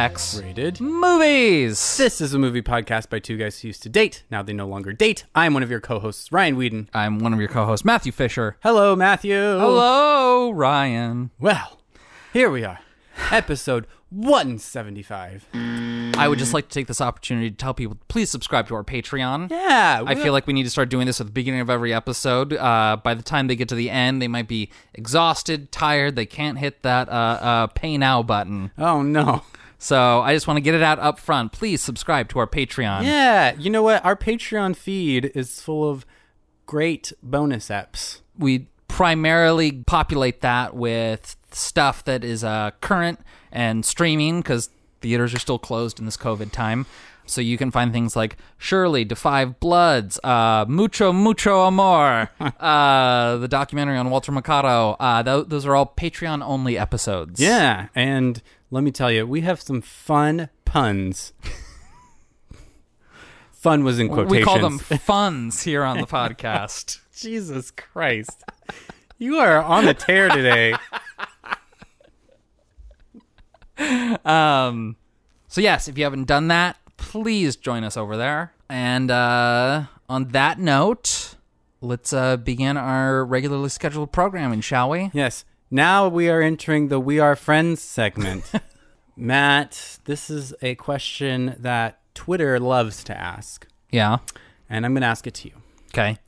X Rated. Movies. This is a movie podcast by two guys who used to date. Now they no longer date. I'm one of your co-hosts, Ryan Whedon. I'm one of your co-hosts, Matthew Fisher. Hello, Matthew. Hello, Ryan. Well, here we are, episode 175. I would just like to take this opportunity to tell people please subscribe to our Patreon. Yeah, I feel like we need to start doing this at the beginning of every episode. Uh, by the time they get to the end, they might be exhausted, tired. They can't hit that uh, uh, pay now button. Oh no. So I just want to get it out up front. Please subscribe to our Patreon. Yeah, you know what? Our Patreon feed is full of great bonus apps. we primarily populate that with stuff that is uh, current and streaming because theaters are still closed in this COVID time. So you can find things like Shirley, Da 5 Bloods, uh, Mucho Mucho Amor, uh, the documentary on Walter Mercado. Uh, th- those are all Patreon only episodes. Yeah, and let me tell you, we have some fun puns. fun was in quotations. we call them funs here on the podcast. Jesus Christ. You are on a tear today. Um, so yes, if you haven't done that, please join us over there. And uh, on that note, let's uh, begin our regularly scheduled programming, shall we? yes. Now we are entering the We Are Friends segment. Matt, this is a question that Twitter loves to ask, Yeah. and I'm going to ask it to you. Okay.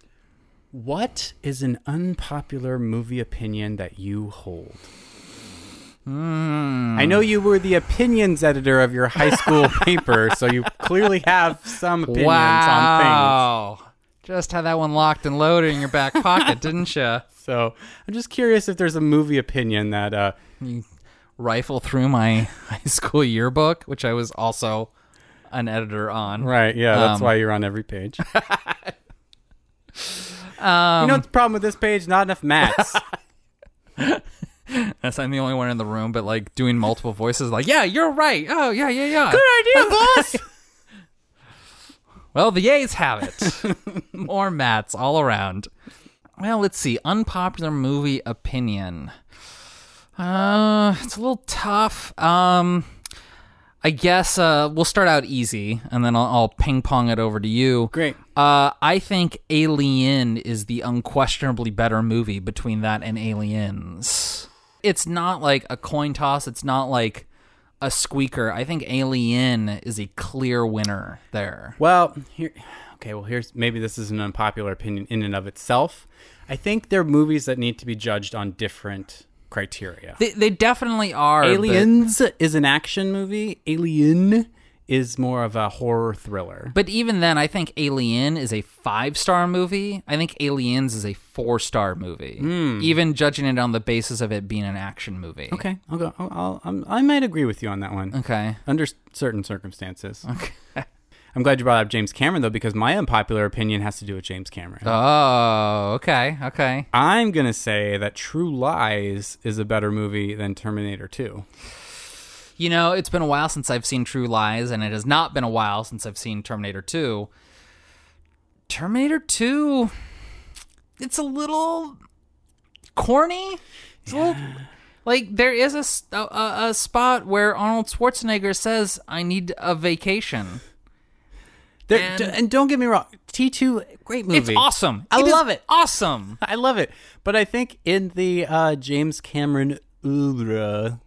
What is an unpopular movie opinion that you hold? Hmm. I know you were the opinions editor of your high school paper, so you clearly have some opinions on things. Just had that one locked and loaded in your back pocket, didn't you? So I'm just curious if there's a movie opinion that uh, You rifle through my high school yearbook, which I was also an editor on. Right. Yeah, that's Um, why you're on every page. Um, you know what's the problem with this page? Not enough mats. Yes, I'm the only one in the room, but like doing multiple voices, like, yeah, you're right. Oh, yeah, yeah, yeah. Good idea, boss. Well, the A's have it. More mats all around. Well, let's see. Unpopular movie opinion. Uh, it's a little tough. Um, I guess uh, we'll start out easy, and then I'll, I'll ping pong it over to you. Great. Uh, I think Alien is the unquestionably better movie between that and Aliens. It's not like a coin toss. It's not like a squeaker. I think Alien is a clear winner there. Well, here. Okay. Well, here's maybe this is an unpopular opinion in and of itself. I think they're movies that need to be judged on different criteria. They, they definitely are. but- Aliens is an action movie. Alien is more of a horror thriller. But even then, I think Alien is a five star movie. I think Aliens is a four star movie. Hmm. Even judging it on the basis of it being an action movie. Okay, I'll go. I'll, I'll, I'm, I might agree with you on that one. Okay. Under certain circumstances. Okay. I'm glad you brought up James Cameron though, because my unpopular opinion has to do with James Cameron. Oh, okay. Okay. I'm gonna say that True Lies is a better movie than Terminator 2. You know, it's been a while since I've seen True Lies, and it has not been a while since I've seen Terminator 2. Terminator 2, it's a little corny. It's a little. Like, there is a a spot where Arnold Schwarzenegger says, I need a vacation. There, And- d- and don't get me wrong, T2, great movie. It's awesome. I is love it. Awesome. I love it. But I think in the uh, James Cameron oeuvre,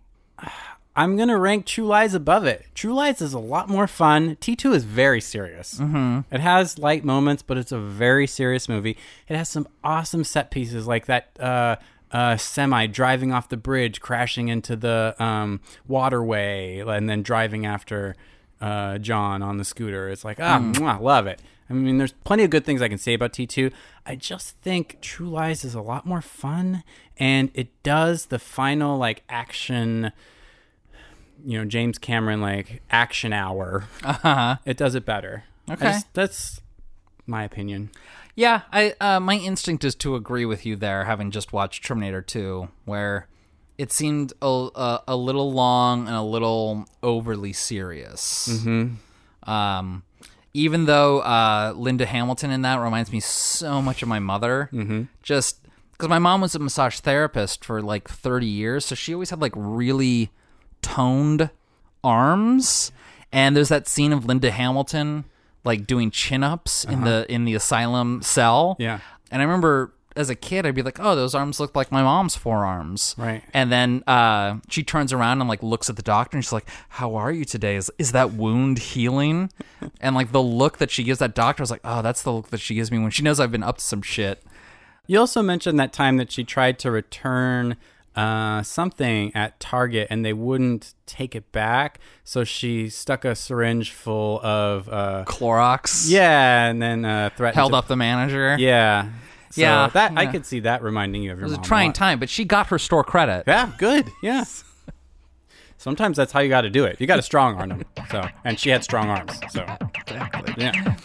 I'm going to rank True Lies above it. True Lies is a lot more fun. T2 is very serious. Mm-hmm. It has light moments, but it's a very serious movie. It has some awesome set pieces like that uh, uh, semi driving off the bridge, crashing into the um, waterway, and then driving after uh, John on the scooter. It's like, ah, mwah, love it. I mean, there's plenty of good things I can say about T2. I just think True Lies is a lot more fun, and it does the final like action, you know, James Cameron like action hour. Uh-huh. It does it better. Okay. just- that's my opinion. Yeah, I uh, my instinct is to agree with you there, having just watched Terminator 2, where it seemed a, a, a little long and a little overly serious. Mm-hmm. Um, even though uh, Linda Hamilton in that reminds me so much of my mother, mm-hmm. just because my mom was a massage therapist for like 30 years, so she always had like really toned arms. And there's that scene of Linda Hamilton like doing chin ups in the in the asylum cell. Uh-huh. Yeah. And I remember as a kid, I'd be like, "Oh, those arms look like my mom's forearms." Right. And then uh, she turns around and like looks at the doctor, and she's like, "How are you today? Is is that wound healing?" and like the look that she gives that doctor, I was like, "Oh, that's the look that she gives me when she knows I've been up to some shit." You also mentioned that time that she tried to return uh, something at Target and they wouldn't take it back, so she stuck a syringe full of uh, Clorox. yeah, and then uh, threatened Held to- up the manager. Yeah, So Yeah, That I could see that reminding you of your It was a trying time, but she got her store credit. Yeah, good. Yeah. Sometimes that's how you got to do it. You got to strong arm them. So, and she had strong arms. So, exactly. yeah.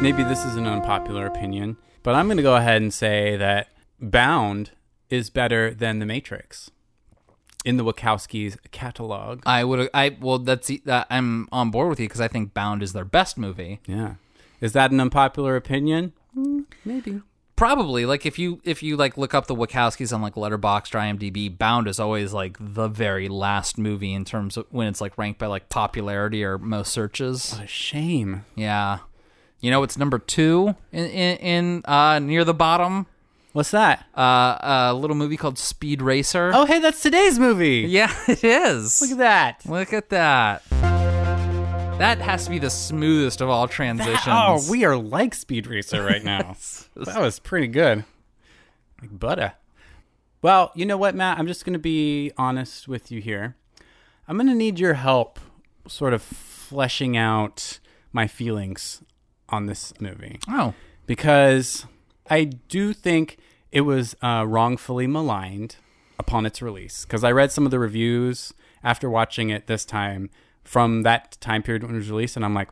Maybe this is an unpopular opinion, but I'm going to go ahead and say that Bound is better than The Matrix in the Wachowskis catalog. I would. I well, that's uh, I'm on board with you because I think Bound is their best movie. Yeah. Is that an unpopular opinion? Mm, maybe. Probably like if you if you like look up the Wachowskis on like Letterboxd or IMDb, Bound is always like the very last movie in terms of when it's like ranked by like popularity or most searches. What a shame. Yeah, you know it's number two in in, in uh, near the bottom. What's that? Uh, a little movie called Speed Racer. Oh, hey, that's today's movie. yeah, it is. Look at that. Look at that. That has to be the smoothest of all transitions. Oh, we are like Speed Racer right now. that was pretty good. Like butter. Well, you know what, Matt? I'm just going to be honest with you here. I'm going to need your help sort of fleshing out my feelings on this movie Oh, because I do think it was uh, wrongfully maligned upon its release. Because I read some of the reviews after watching it this time from that time period when it was released, and I'm like,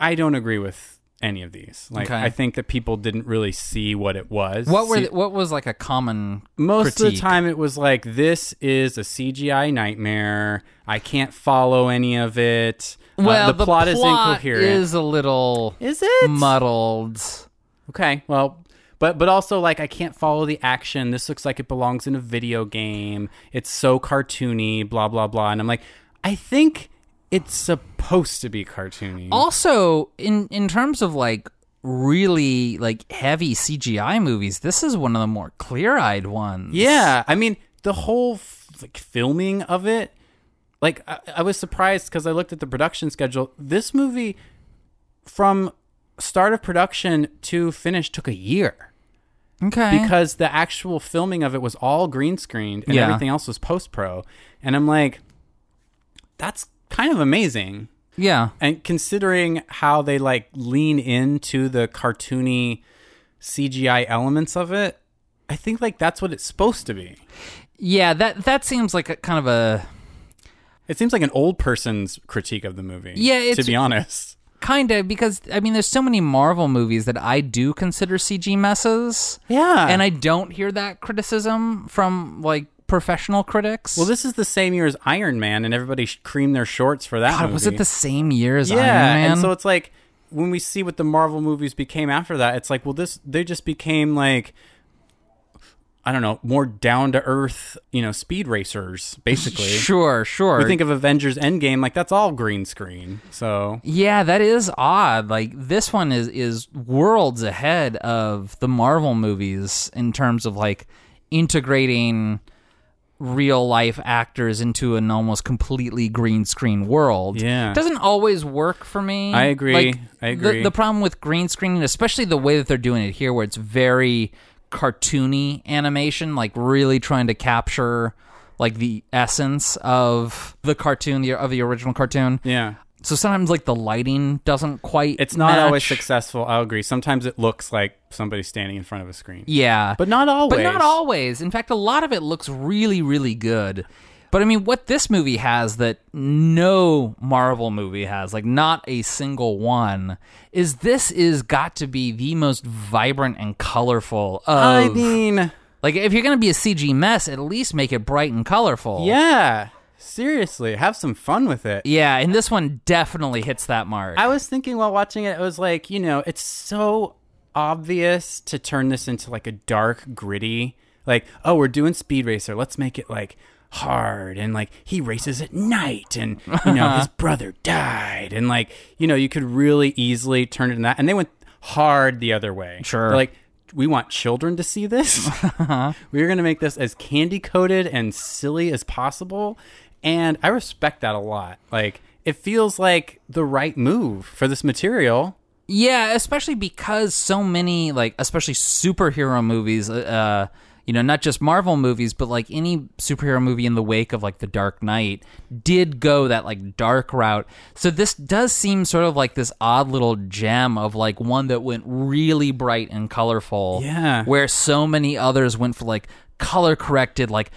I don't agree with any of these. Like, Okay. I think that people didn't really see what it was. what were See- the, what was like a common most of the time it was like this is a CGI nightmare. I can't follow any of it. Uh, Well, the, plot, is incoherent. is a little is it muddled. Okay, well, but but also like I can't follow the action. This looks like it belongs in a video game. It's so cartoony, blah blah blah. And I'm like, I think it's supposed to be cartoony. Also, in in terms of like really like heavy CGI movies, this is one of the more clear-eyed ones. yeah, I mean the whole f- like filming of it. Like I, I was surprised because I looked at the production schedule. This movie, from start of production to finish, took a year. Okay. because the actual filming of it was all green screened and Yeah. everything else was post pro. And I'm like, that's kind of amazing. yeah. And considering how they like lean into the cartoony CGI elements of it, I think like that's what it's supposed to be. Yeah, that that seems like a kind of a It seems like an old person's critique of the movie. Yeah, to be honest. kind of because I mean there's so many Marvel movies that I do consider CG messes. Yeah, And I don't hear that criticism from like professional critics. well, this is the same year as Iron Man, and everybody sh- creamed their shorts for that. God, was it the same year as yeah, Iron Man? and so it's like when we see what the Marvel movies became after that, it's like, well, this they just became like I don't know, more down to earth, you know, speed racers, basically. sure, sure. We think of Avengers Endgame, like that's all green screen. So Yeah, that is odd. Like this one is is worlds ahead of the Marvel movies in terms of like integrating real life actors into an almost completely green screen world. Yeah. It Doesn't always work for me. I agree. Like, I the- agree. The, problem with green screening, especially the way that they're doing it here where it's very cartoony animation, like really trying to capture like the essence of the cartoon the, of the original cartoon. yeah, So sometimes like the lighting doesn't quite. it's not always successful. I'll agree. Sometimes it looks like somebody's standing in front of a screen, Yeah, but not always. but not always. In fact, a lot of it looks really, really good. But I mean, what this movie has that no Marvel movie has, like not a single one, is this is got to be the most vibrant and colorful of I mean, Like if you're gonna be a CG mess, at least make it bright and colorful. Yeah. Seriously, have some fun with it. Yeah, and this one definitely hits that mark. I was thinking while watching it, it was like, you know, it's so obvious to turn this into like a dark, gritty, like, oh, we're doing Speed Racer. Let's make it like hard. And like, he races at night and, you know, his brother died. And like, you know, you could really easily turn it in that. And they went hard the other way. Sure. They're like, we want children to see this. We're going to make this as candy coated and silly as possible. And I respect that a lot. Like, it feels like the right move for this material. Yeah, especially because so many like especially superhero movies uh you know, not just Marvel movies, but like any superhero movie in the wake of like The Dark Knight did go that like dark route. So this does seem sort of like this odd little gem of like one that went really bright and colorful. Yeah. Where so many others went for like color corrected like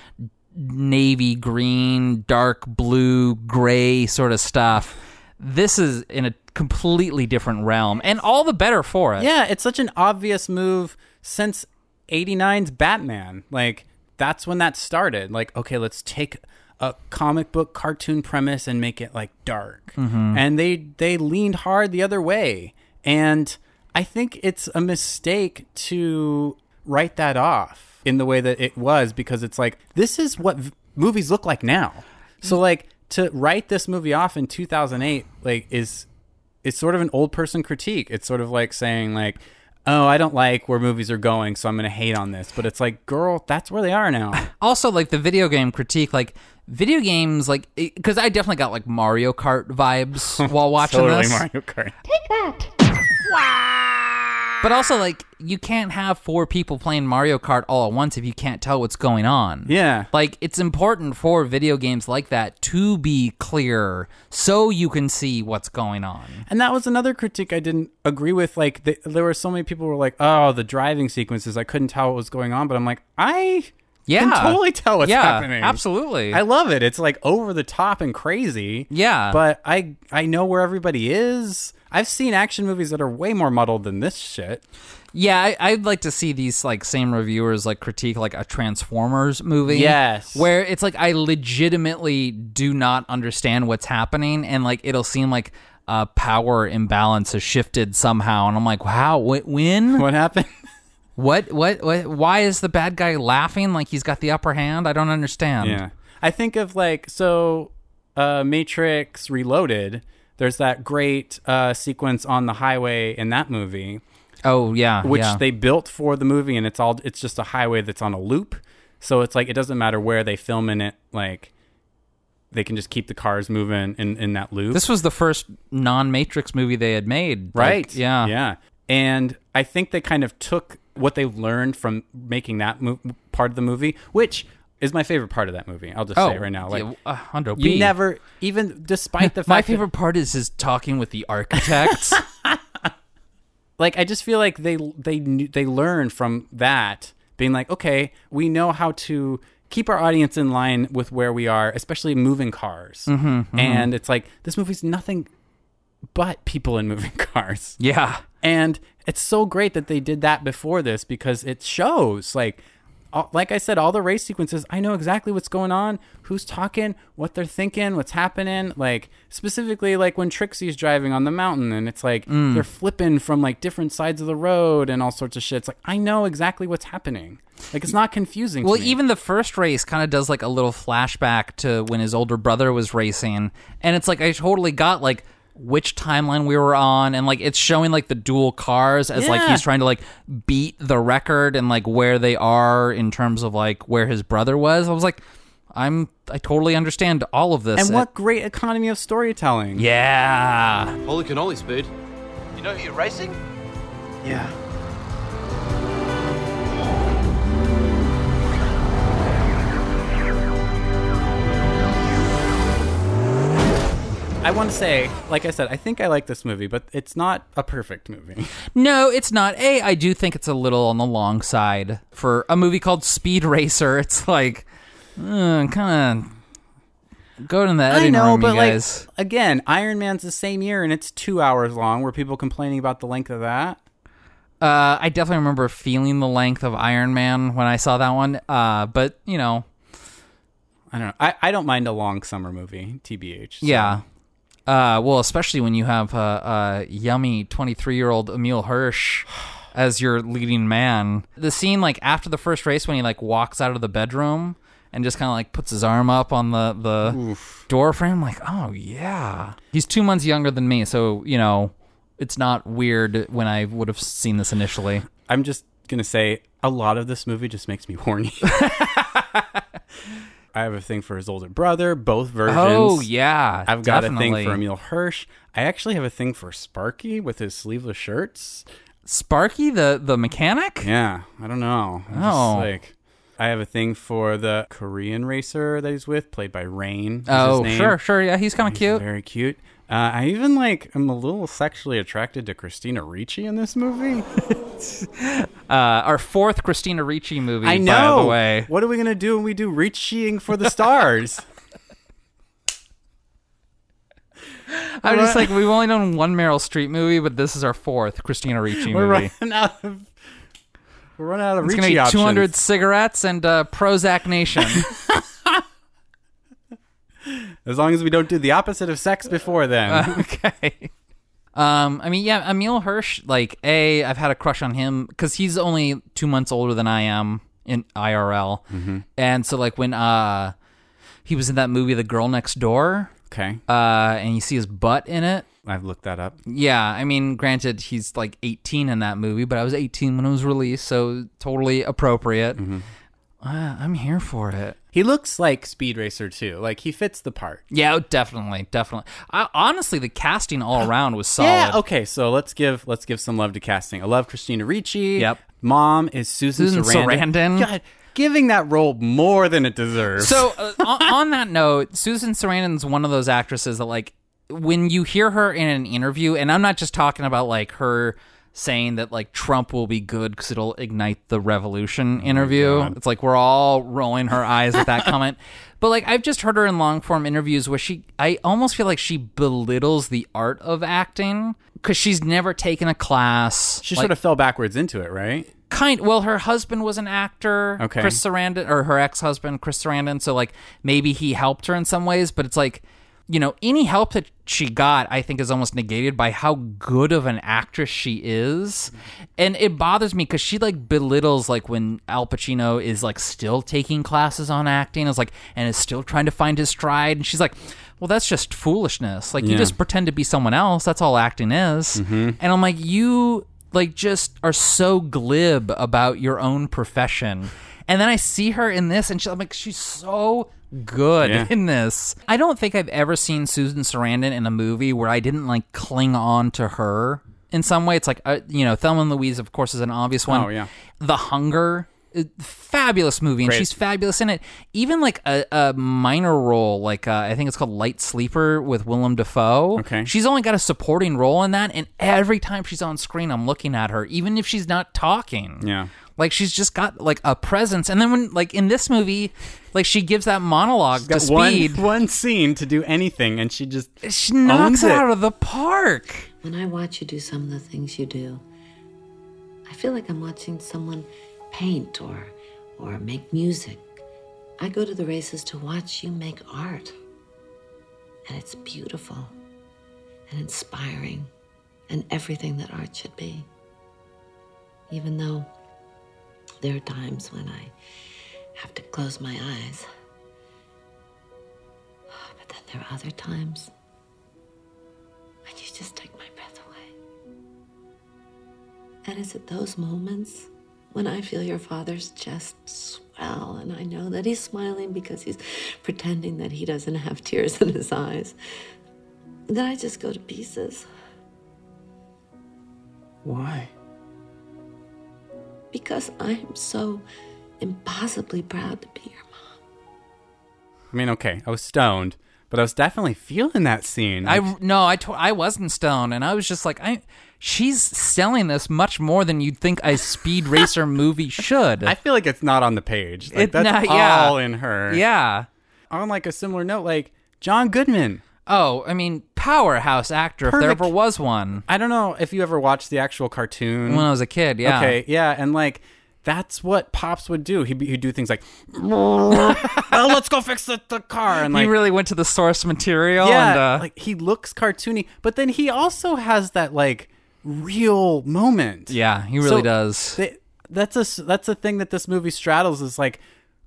navy green, dark blue, gray sort of stuff. This is in a completely different realm and all the better for it. Yeah, it's such an obvious move since 89's Batman. Like, that's when that started. Like, okay, let's take a comic book cartoon premise and make it like dark. Mm-hmm. And they they leaned hard the other way. And I think it's a mistake to write that off in the way that it was because it's like this is what v- movies look like now. So mm. like to write this movie off in 2008 like is it's sort of an old person critique. It's sort of like saying like, "Oh, I don't like where movies are going, so I'm going to hate on this." But it's like, "Girl, that's where they are now." also like the video game critique like video games like because i definitely got like mario kart vibes while watching totally this Mario Kart. But also like you can't have four people playing mario kart all at once if you can't tell what's going on Yeah. like it's important for video games like that to be clear so you can see what's going on And that was another critique I didn't agree with. Like, the, there were so many people who were like, "Oh, the driving sequences, I couldn't tell what was going on." But I'm like, I yeah can totally tell what's yeah happening. absolutely I love it. It's like over the top and crazy. Yeah. But I I know where everybody is. I've seen action movies that are way more muddled than this shit. Yeah, I, I'd like to see these like same reviewers like critique like a Transformers movie. Yes. where it's like I legitimately do not understand what's happening, and like it'll seem like uh, power imbalance has shifted somehow, and I'm like, wow, wh- when? What happened? What? What? What? Why is the bad guy laughing like he's got the upper hand? I don't understand. Yeah. I think of like so uh Matrix Reloaded, there's that great uh sequence on the highway in that movie Oh yeah. which yeah. they built for the movie and it's all it's just a highway that's on a loop. So it's like it doesn't matter where they film in it like they can just keep the cars moving in in that loop. This was the first non-Matrix movie they had made. right. Like, yeah. Yeah. And I think they kind of took what they learned from making that mo- part of the movie, which is my favorite part of that movie. I'll just Oh, say it right now. Like yeah, uh, Hundo you never even despite the fact My that- favorite part is his talking with the architects. like I just feel like they they they learned from that being like okay we know how to keep our audience in line with where we are especially moving cars and it's like this movie's nothing but people in moving cars yeah. and it's so great that they did that before this because it shows like like I said, all the race sequences, I know exactly what's going on, who's talking, what they're thinking, what's happening. Like specifically, like when Trixie's driving on the mountain, and it's like Mm. they're flipping from like different sides of the road and all sorts of shit. It's like I know exactly what's happening. Like it's not confusing. Well, even the first race kind of does like a little flashback to when his older brother was racing, and it's like I totally got like which timeline we were on, and like it's showing like the dual cars as like he's trying to like beat the record and like where they are in terms of like where his brother was. I was like, I'm I totally understand all of this. and what great economy of storytelling. Yeah. Holy cannoli, Speed. You know who you're racing? Yeah. I want to say, like I said, I think I like this movie, but it's not a perfect movie. No, it's not. A, I do think it's a little on the long side for a movie called Speed Racer. It's like, uh, kind of go to the I editing know, room, but you like again, Iron Man's the same year, and it's two hours long. Were people complaining about the length of that? Uh, I definitely remember feeling the length of Iron Man when I saw that one. Uh, but you know, I don't know. I, I don't mind a long summer movie, TBH. so- yeah. Uh, well, especially when you have uh, uh, yummy twenty-three-year-old Emile Hirsch as your leading man. The scene, like after the first race, when he like walks out of the bedroom and just kind of like puts his arm up on the the door frame, like, oh yeah. He's two months younger than me, so you know, it's not weird when I would have seen this initially. I'm just gonna say a lot of this movie just makes me horny. I have a thing for his older brother, both versions. Oh yeah, I've got a thing for Emile Hirsch. I actually have a thing for Sparky with his sleeveless shirts. Sparky, the the mechanic. Yeah, I don't know. I'm Oh. like I have a thing for the Korean racer that he's with, played by Rain. Oh, his name. sure, sure. Yeah, he's kind of cute. very cute. Uh, I even like. I'm a little sexually attracted to Christina Ricci in this movie. Uh, our fourth Christina Ricci movie. I know. By the way, What are we gonna do when we do Ricciing for the stars? I'm just like we've only done one Meryl Streep movie, but this is our fourth Christina Ricci movie. We're running out of. We're running out of It's Ricci gonna be options. 200 cigarettes and uh, Prozac Nation. As long as we don't do the opposite of sex before then. okay. Um, I mean, yeah, Emile Hirsch. Like, a, I've had a crush on him because he's only two months older than I am in IRL, Mm-hmm. and so like when uh he was in that movie, The Girl Next Door, okay, uh, and you see his butt in it. I've looked that up. Yeah, I mean, granted, he's like 18 in that movie, but I was 18 when it was released, so totally appropriate. Mm-hmm. Uh, I'm here for it. He looks like Speed Racer too. Like he fits the part. Yeah, oh, definitely, definitely. I, honestly, the casting all around was solid. Yeah. Okay. So let's give let's give some love to casting. I love Christina Ricci. Yep. Mom is Susan, Susan Sarandon. Sarandon. God, giving that role more than it deserves. So uh, on, on that note, Susan Sarandon's one of those actresses that like when you hear her in an interview, and I'm not just talking about like her saying that like Trump will be good because it'll ignite the revolution oh interview. It's like we're all rolling her eyes at that comment. But like I've just heard her in long form interviews where she I almost feel like she belittles the art of acting because she's never taken a class. she Like, sort of fell backwards into it, right? kind well her husband was an actor Okay. chris sarandon or her ex-husband chris sarandon so like maybe he helped her in some ways but it's like you know any help that she got i think is almost negated by how good of an actress she is. And it bothers me because she like belittles like when al pacino is like still taking classes on acting is like and is still trying to find his stride. And she's like well that's just foolishness. Like you just pretend to be someone else. That's all acting is. Mm-hmm. And i'm like you like just are so glib about your own profession. And then I see her in this, and she, I'm like, she's so good Yeah. in this. I don't think I've ever seen Susan Sarandon in a movie where I didn't like cling on to her in some way. It's like, uh, you know, Thelma and Louise, of course, is an obvious one. Oh, yeah. The Hunger. uh, Fabulous movie, and Great. she's fabulous in it. Even like a, a minor role, like uh, I think it's called Light Sleeper with Willem Dafoe. Okay. She's only got a supporting role in that, and every time she's on screen, I'm looking at her, even if she's not talking. Yeah. Like she's just got like a presence. And then when like in this movie, like she gives that monologue to Got Speed. one one scene to do anything, and she just she knocks owns it it. out of the park. When I watch you do some of the things you do, I feel like I'm watching someone paint or or make music. I go to the races to watch you make art. And it's beautiful and inspiring and everything that art should be. Even though there are times when I have to close my eyes. But then there are other times and you just take my breath away. And it's at those moments when I feel your father's chest swell and I know that he's smiling because he's pretending that he doesn't have tears in his eyes that I just go to pieces why? Because I'm so impossibly proud to be your mom. I mean, okay, I was stoned, but I was definitely feeling that scene. I no, I to- I wasn't stoned, and I was just like, I she's selling this much more than you'd think a speed racer movie should. I feel like it's not on the page. Like, It- that's nah, yeah. all in her. yeah. On like a similar note, like John Goodman. Oh, I mean, powerhouse actor if there ever was one. I don't know if you ever watched the actual cartoon. When I was a kid, yeah. Okay, yeah, and like that's what Pops would do. He'd, be, he'd do things like, "Oh, let's go fix the, the car," and like, he really went to the source material. yeah, and, uh, like he looks cartoony, but then he also has that like real moment. yeah, he really So, does. th- that's a that's a thing that this movie straddles is like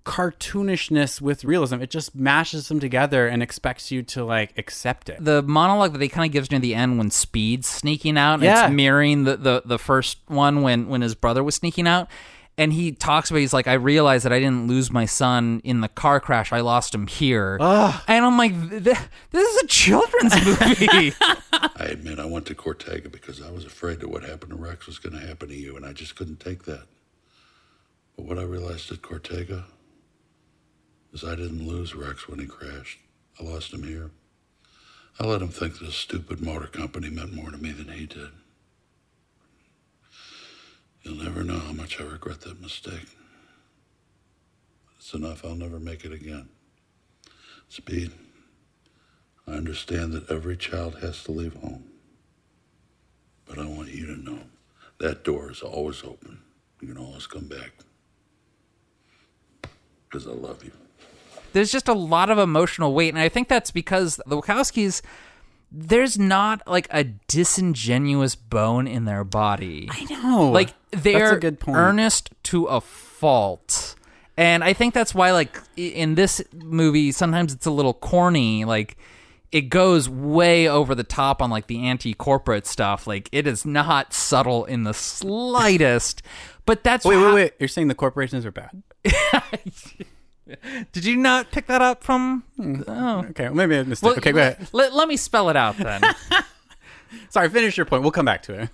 cartoonishness with realism. It just mashes them together and expects you to like accept it. the monologue that he kind of gives near the end when Speed's sneaking out, Yeah. it's mirroring the, the, the first one when, when his brother was sneaking out. And he talks about, he's like, I realized that I didn't lose my son in the car crash. I lost him here. And I'm like, this is a children's movie. I admit I went to Cortega because I was afraid that what happened to Rex was going to happen to you, and I just couldn't take that. But what I realized at Cortega is I didn't lose Rex when he crashed. I lost him here. I let him think this stupid motor company meant more to me than he did. You'll never know how much I regret that mistake. It's enough, I'll never make it again. Speed. I understand that every child has to leave home. But I want you to know that door is always open. You can always come back. Because I love you. There's just a lot of emotional weight and i think that's because the wachowskis there's not like a disingenuous bone in their body I know. like they're earnest to a fault and i think that's why like in this movie sometimes it's a little corny like it goes way over the top on like the anti-corporate stuff like it is not subtle in the slightest but that's wait, wait, wait. You're saying the corporations are bad? did you not pick that up from hmm. Oh, Okay, well, maybe I missed Well, it. Okay, go ahead. Let, let me spell it out then. Sorry, finish your point. We'll come back to it.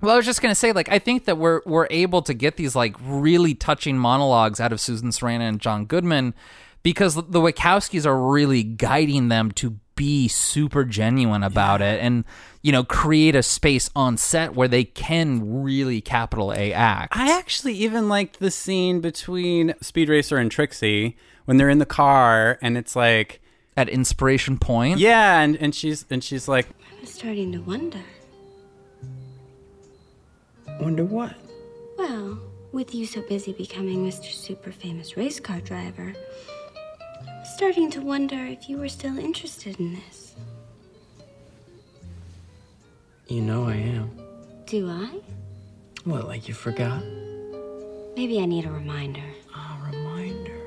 well, I was just gonna say, like, I think that we're we're able to get these like really touching monologues out of Susan Sarandon and John Goodman because the Wachowskis are really guiding them to be super genuine about it and you know create a space on set where they can really capital A act. I actually even liked the scene between Speed Racer and Trixie when they're in the car and it's like, At Inspiration Point, yeah, and, and she's and she's like, I'm starting to wonder. Wonder what? Well, with you so busy becoming Mr. Super Famous Race Car Driver, I'm starting to wonder if you were still interested in this. You know I am. Do I? What, like you forgot? Maybe I need a reminder. A reminder.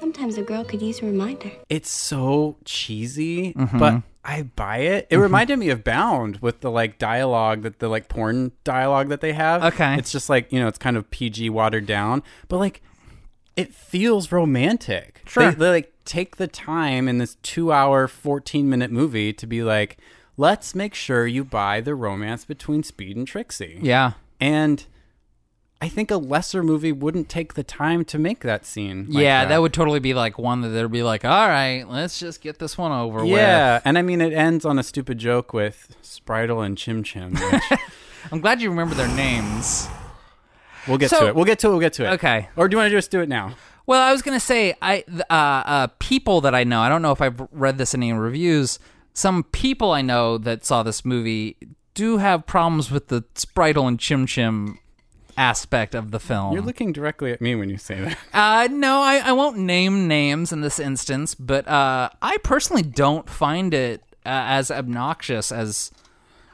Sometimes a girl could use a reminder. it's so cheesy, Mm-hmm. but I buy it. It reminded me of Bound with the like dialogue that the like porn dialogue that they have. Okay. It's just like, you know, it's kind of PG watered down, but like it feels romantic. Sure. They, they like take the time in this two hour, 14 minute movie to be like, let's make sure you buy the romance between Speed and Trixie. yeah. And I think a lesser movie wouldn't take the time to make that scene. like yeah, that. would totally be like one that they'd be like, all right, let's just get this one over with. Yeah, and I mean it ends on a stupid joke with Spritle and Chim Chim. Which I'm glad you remember their names. we'll get So- to it. We'll get to it. We'll get to it. Okay. Or do you want to just do it now? Well, I was gonna say, I uh, uh, people that I know. I don't know if I've read this in any reviews. Some people I know that saw this movie do have problems with the Spritle and Chim Chim aspect of the film. You're looking directly at me when you say that. Uh, no, I, I won't name names in this instance, but uh, I personally don't find it uh, as obnoxious as.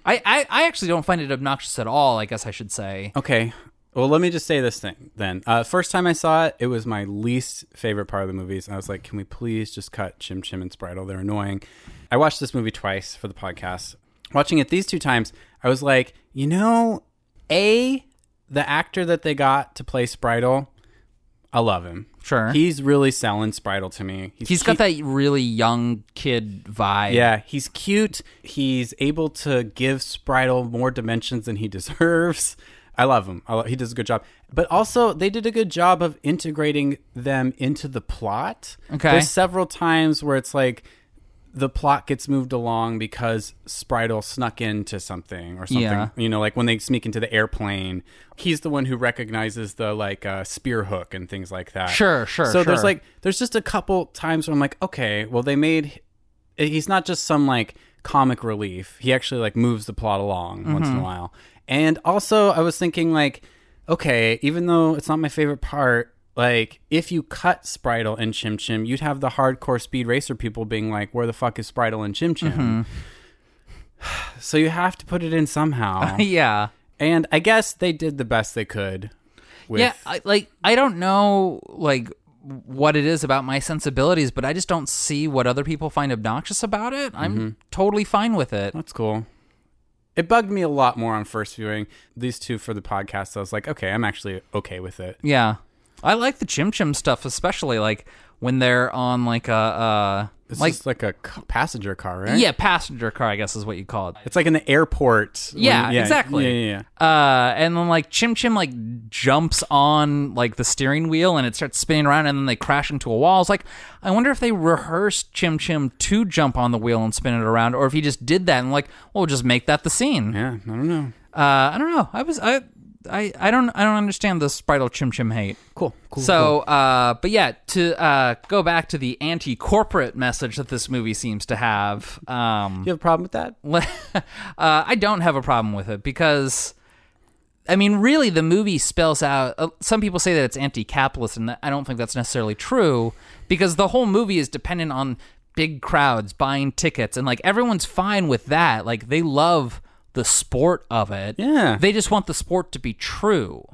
I, I, I actually don't find it obnoxious at all, I guess I should say. Okay. Well, let me just say this thing then. Uh, first time I saw it, it was my least favorite part of the movies. I was like, can we please just cut Chim Chim and Spritle? They're annoying. I watched this movie twice for the podcast. Watching it these two times, I was like, you know, A, the actor that they got to play Spritle, I love him. Sure. He's really selling Spritle to me. He's got that really young kid vibe. Yeah, he's cute. He's able to give Spritle more dimensions than he deserves. I love him. I he does a good job. But also, they did a good job of integrating them into the plot. Okay. There's several times where it's like the plot gets moved along because Spritle snuck into something or something. Yeah. You know, like when they sneak into the airplane, he's the one who recognizes the like uh, spear hook and things like that. Sure, sure, So there's like there's just a couple times where I'm like, okay, well they made he's not just some like comic relief. He actually like moves the plot along once in a while. And also, I was thinking like, okay, even though it's not my favorite part, like if you cut Spritle and Chim Chim, you'd have the hardcore speed racer people being like, "Where the fuck is Spritle and Chim Chim?" so you have to put it in somehow. yeah. and I guess they did the best they could. With, yeah, I, like I don't know like what it is about my sensibilities, but I just don't see what other people find obnoxious about it. I'm Mm-hmm. totally fine with it. That's cool. It bugged me a lot more on first viewing. These two for the podcast, I was like, okay, I'm actually okay with it. Yeah. I like the chim chim stuff, especially like when they're on like a uh It's like like a passenger car, right? yeah passenger car, I guess is what you call it. It's like in the airport. when- Yeah, exactly. Yeah, yeah, yeah. Uh, and then like Chim Chim like jumps on like the steering wheel and it starts spinning around and then they crash into a wall. It's like I wonder if they rehearsed Chim Chim to jump on the wheel and spin it around, or if he just did that and like, well, just make that the scene. Yeah, I don't know. Uh, I don't know. I was I. I, I don't I don't understand the Spritle Chim Chim hate. Cool, cool. So, uh, but yeah, to uh, go back to the anti-corporate message that this movie seems to have, um, you have a problem with that? uh, I don't have a problem with it because, I mean, really, the movie spells out. Uh, some people say that it's anti-capitalist, and I don't think that's necessarily true because the whole movie is dependent on big crowds buying tickets, and like everyone's fine with that. Like they love the sport of it. Yeah. they just want the sport to be true.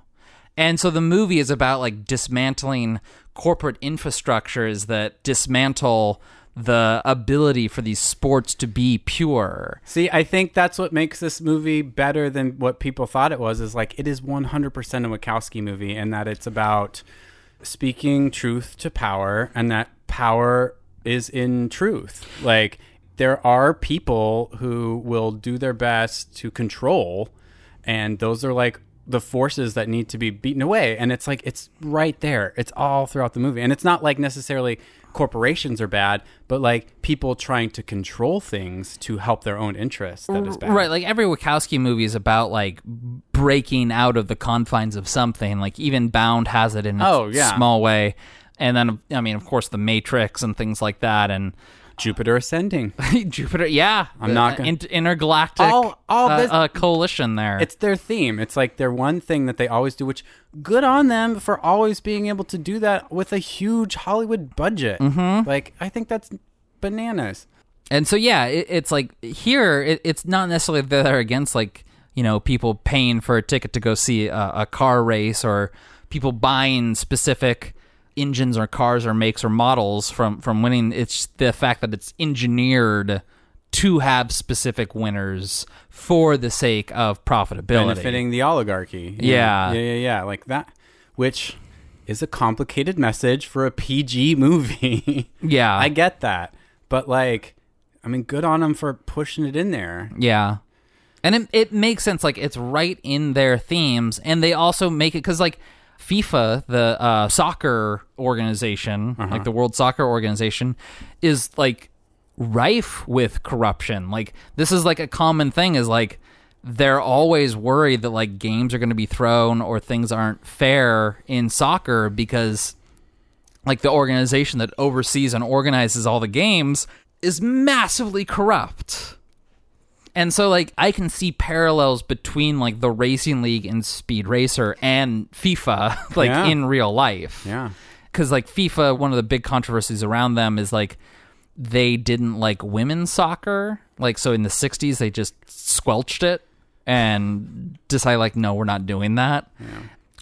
And so the movie is about like dismantling corporate infrastructures that dismantle the ability for these sports to be pure. See, I think that's what makes this movie better than what people thought it was. Is like it is 100% a Wachowski movie, and that it's about speaking truth to power, and that power is in truth. Like there are people who will do their best to control, and those are like the forces that need to be beaten away. And it's like it's right there. It's all throughout the movie, and it's not like necessarily corporations are bad, but like people trying to control things to help their own interests. That is bad. Right, like every Wachowski movie is about like breaking out of the confines of something. Like even Bound has it in a Oh, yeah. small way. And then I mean, of course, the Matrix and things like that, and Jupiter ascending. Jupiter. Yeah, I'm not gonna- in- intergalactic All- all uh, this- uh, coalition there. It's their theme. It's like their one thing that they always do, which good on them for always being able to do that with a huge Hollywood budget. Mm-hmm. Like I think that's bananas. And so yeah, it, it's like here it, it's not necessarily that they're against like you know people paying for a ticket to go see a, a car race or people buying specific engines or cars or makes or models from from winning. It's the fact that it's engineered to have specific winners for the sake of profitability. benefiting the oligarchy. Yeah. yeah, yeah, yeah, like that. Which is a complicated message for a PG movie. Yeah, I get that, but like, I mean, good on them for pushing it in there. Yeah. And it, it makes sense. Like, it's right in their themes. And they also make it because, like, FIFA, the uh, soccer organization, like the World Soccer Organization, is like rife with corruption. Like, this is like a common thing, is like, they're always worried that like games are going to be thrown or things aren't fair in soccer because like the organization that oversees and organizes all the games is massively corrupt. And so like I can see parallels between like the racing league and Speed Racer and FIFA like Yeah. in real life. Yeah. Cuz like FIFA one of the big controversies around them is like they didn't like women's soccer. Like so in the 60s they just squelched it and decided like no, we're not doing that.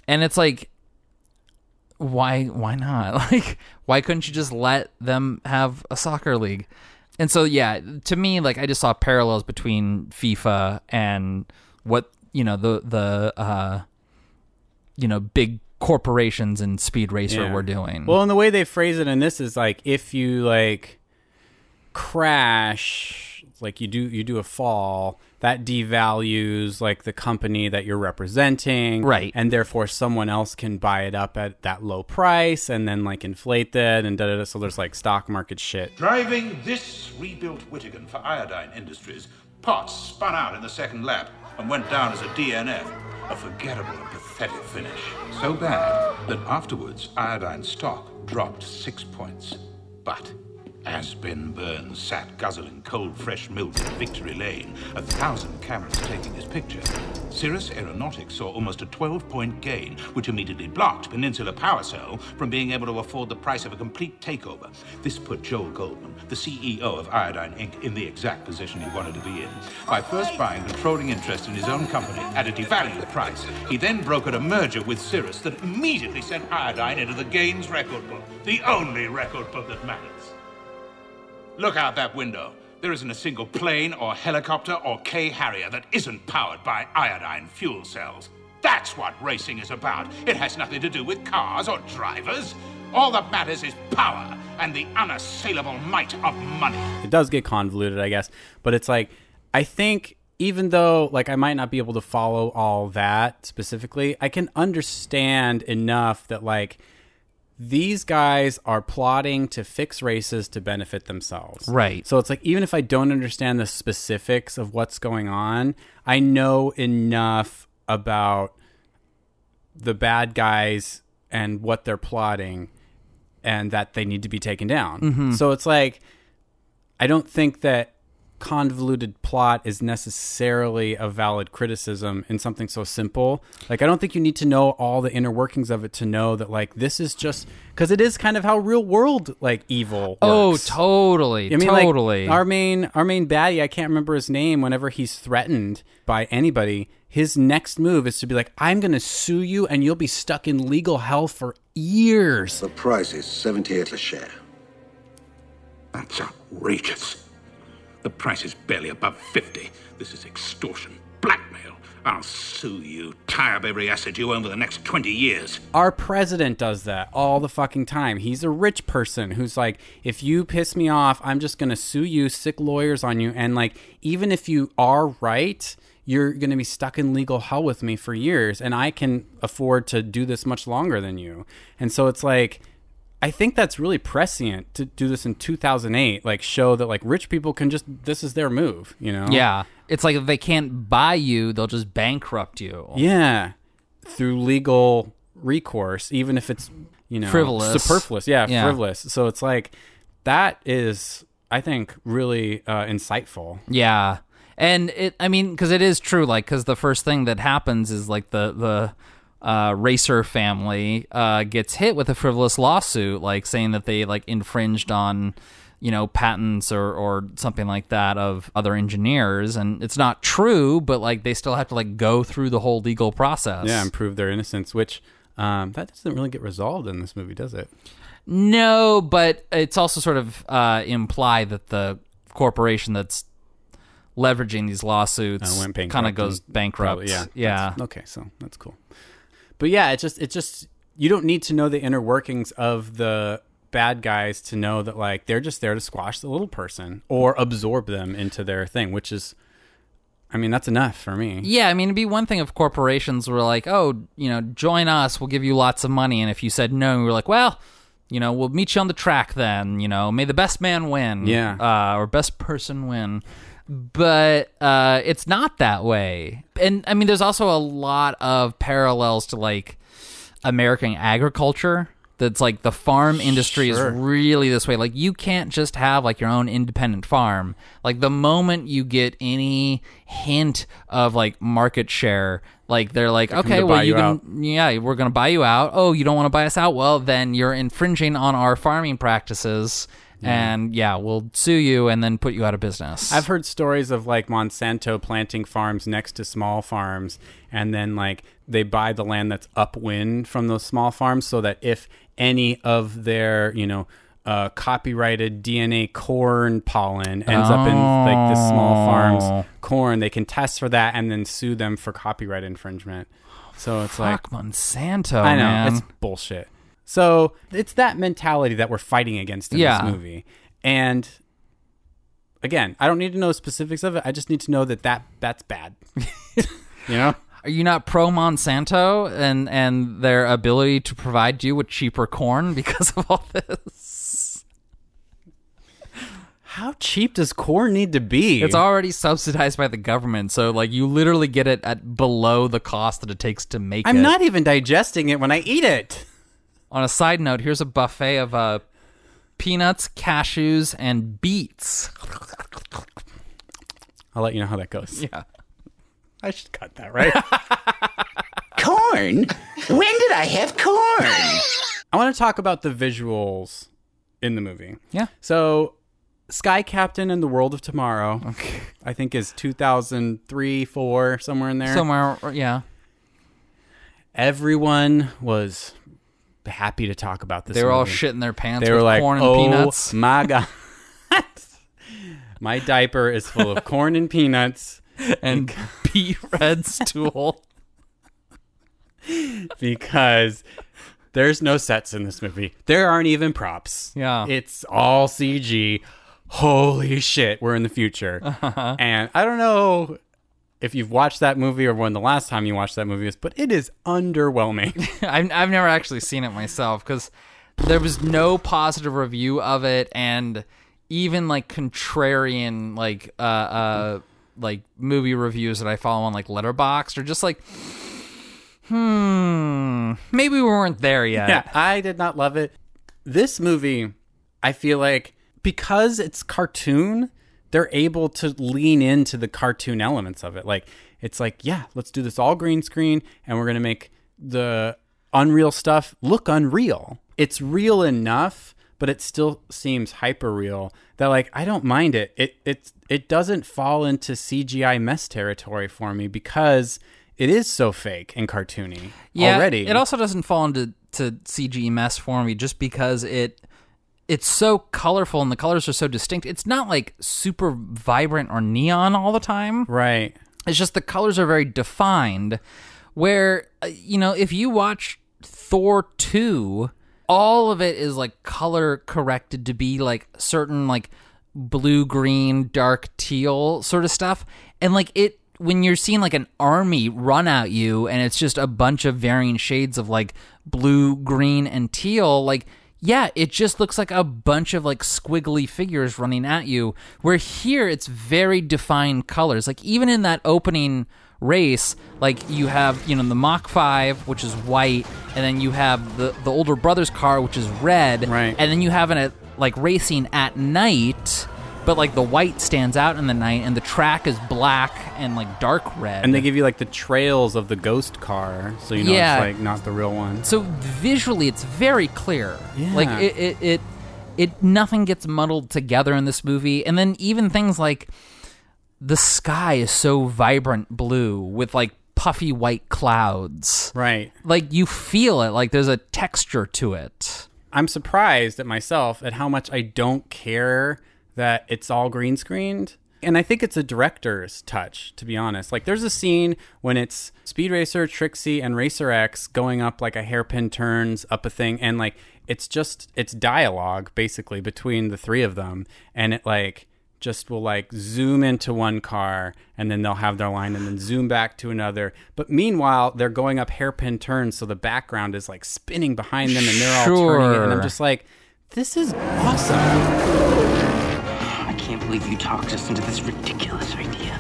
And it's like why why not like why couldn't you just let them have a soccer league and so yeah to me like i just saw parallels between fifa and what you know the the uh you know big corporations and speed racer Yeah. were doing Well, and the way they phrase it in this is like if you like crash, like you do you do a fall, that devalues like the company that you're representing, Right. And therefore, someone else can buy it up at that low price and then like inflate that and da da da. So there's like stock market shit. Driving this rebuilt Whittigan for Iodine Industries, parts spun out in the second lap and went down as a DNF. A forgettable and pathetic finish. So bad that afterwards Iodine stock dropped six points. But As Ben Burns sat guzzling cold fresh milk in Victory Lane, a thousand cameras taking his picture, Cirrus Aeronautics saw almost a 12 point gain, which immediately blocked Peninsula Power Cell from being able to afford the price of a complete takeover. This put Joel Goldman, the CEO of Iodine Inc., in the exact position he wanted to be in. By first buying controlling interest in his own company at a devalued price, he then brokered a merger with Cirrus that immediately sent Iodine into the gains record book, the only record book that matters. Look out that window. There isn't a single plane or helicopter or K Harrier that isn't powered by iodine fuel cells. That's what racing is about. It has nothing to do with cars or drivers. All that matters is power and the unassailable might of money. it does get convoluted, I guess. But it's like I think even though like I might not be able to follow all that specifically, I can understand enough that like these guys are plotting to fix races to benefit themselves. Right. So it's like even if I don't understand the specifics of what's going on, I know enough about the bad guys and what they're plotting and that they need to be taken down. Mm-hmm. So it's like I don't think that convoluted plot is necessarily a valid criticism in something so simple. Like I don't think you need to know all the inner workings of it to know that like this is just cuz it is kind of how real world like evil Oh, totally, I mean, like, totally. our main our main baddie, I can't remember his name. Whenever he's threatened by anybody, his next move is to be like, "I'm going to sue you, and you'll be stuck in legal hell for years." The price is 78 a share. That's outrageous. The price is barely above 50. This is extortion, blackmail. I'll sue you, tie up every asset you own for the next 20 years. Our president does that all the fucking time. He's a rich person who's like, if you piss me off, I'm just going to sue you, sick lawyers on you. And like, even if you are right, you're going to be stuck in legal hell with me for years. And I can afford to do this much longer than you. And so it's like, I think that's really prescient to do this in 2008. Like, show that like rich people can just, this is their move, you know? yeah, it's like if they can't buy you, they'll just bankrupt you. Yeah, through legal recourse, even if it's you know Frivolous. superfluous. Yeah, Yeah. frivolous. So it's like that is, I think, really uh, insightful. Yeah. And it, I mean, because it is true, like, because the first thing that happens is like the the uh, racer family uh, gets hit with a frivolous lawsuit, like saying that they like infringed on, you know, patents or or something like that of other engineers, and it's not true, but like they still have to like go through the whole legal process. Yeah, and prove their innocence, which um, that doesn't really get resolved in this movie, does it? No, but it's also sort of uh, implied that the corporation that's leveraging these lawsuits Uh, kind of goes bankrupt. probably- yeah, yeah. that's- okay, so that's cool. But yeah, it's just it's just you don't need to know the inner workings of the bad guys to know that like they're just there to squash the little person or absorb them into their thing, which is, I mean, that's enough for me. Yeah, I mean, it'd be one thing if corporations were like, "Oh, you know, join us. We'll give you lots of money." And if you said no, we were like, "Well, you know, we'll meet you on the track then. You know, may the best man win. Yeah. uh, or best person win." But uh, it's not that way. And I mean, there's also a lot of parallels to like American agriculture. That's like the farm industry Sure. is really this way. Like you can't just have like your own independent farm. Like the moment you get any hint of like market share, like they're like, come okay, well you you can, yeah, we're gonna buy you out. Oh, you don't want to buy us out? Well, then you're infringing on our farming practices, and yeah, we'll sue you and then put you out of business. I've heard stories of like Monsanto planting farms next to small farms, and then like they buy the land that's upwind from those small farms, so that if any of their you know uh, copyrighted DNA corn pollen ends up in like the small Oh. farm's corn, they can test for that and then sue them for copyright infringement. So it's like Monsanto, I know man. it's bullshit. So it's that mentality that we're fighting against in Yeah. this movie, and again, I don't need to know specifics of it. I just need to know that that that's bad. you know, Are you not pro Monsanto and and their ability to provide you with cheaper corn because of all this? how cheap does corn need to be? It's already subsidized by the government, so like you literally get it at below the cost that it takes to make it. I'm not even digesting it when I eat it. On a side note, here's a buffet of uh, peanuts, cashews, and beets. I'll let you know how that goes. Yeah. I should cut that, right? Corn? When did I have corn? I want to talk about the visuals in the movie. Yeah. So, Sky Captain and the World of Tomorrow, okay. I think is 2003, 4, somewhere in there. Somewhere, yeah. Everyone was happy to talk about this They were all shitting their pants They were like, corn and oh peanuts." my God. my diaper is full of corn and peanuts. And beet red stool. because there's no sets in this movie. There aren't even props. Yeah. It's all CG. Holy shit, we're in the future. Uh-huh. And I don't know if you've watched that movie or when the last time you watched that movie is, but it is underwhelming. I've, I've never actually seen it myself because there was no positive review of it, and even like contrarian like uh uh like movie reviews that I follow on like Letterboxd are just like, hmm, maybe we weren't there yet. yeah, I did not love it. This movie, I feel like because it's cartoon, they're able to lean into the cartoon elements of it. Like it's like, yeah, let's do this all green screen and we're going to make the unreal stuff look unreal. It's real enough, but it still seems hyper real that like I don't mind it. It it it doesn't fall into CGI mess territory for me because it is so fake and cartoony yeah, already. It also doesn't fall into to CG mess for me just because it it's so colorful and the colors are so distinct. It's not like super vibrant or neon all the time. Right. It's just the colors are very defined. Where uh, you know, if you watch Thor 2, all of it is like color corrected to be like certain like blue, green, dark, teal sort of stuff. And like it when you're seeing like an army run at you and it's just a bunch of varying shades of like blue, green, and teal, like yeah, it just looks like a bunch of like squiggly figures running at you. Where here it's very defined colors. Like even in that opening race, like you have, you know, the Mach 5, which is white, and then you have the the older brother's car, which is red. Right. And then you have it like racing at night, but like the white stands out in the night and the track is black and like dark red. And they give you like the trails of the ghost car, so you know Yeah. it's like not the real one. So visually, it's very clear. Yeah. Like it, it, it, it, nothing gets muddled together in this movie. And then even things like the sky is so vibrant blue with like puffy white clouds. Right. Like you feel it. Like there's a texture to it. I'm surprised at myself at how much I don't care that it's all green screened. And I think it's a director's touch, to be honest. Like, there's a scene when it's Speed Racer, Trixie, and Racer X going up like a hairpin turns up a thing, and like it's just it's dialogue basically between the three of them, and it like just will like zoom into one car and then they'll have their line and then zoom back to another. But meanwhile, they're going up hairpin turns, so the background is like spinning behind them and they're all turning it. And I'm just like, this is awesome. I can't believe you talked us into this ridiculous idea.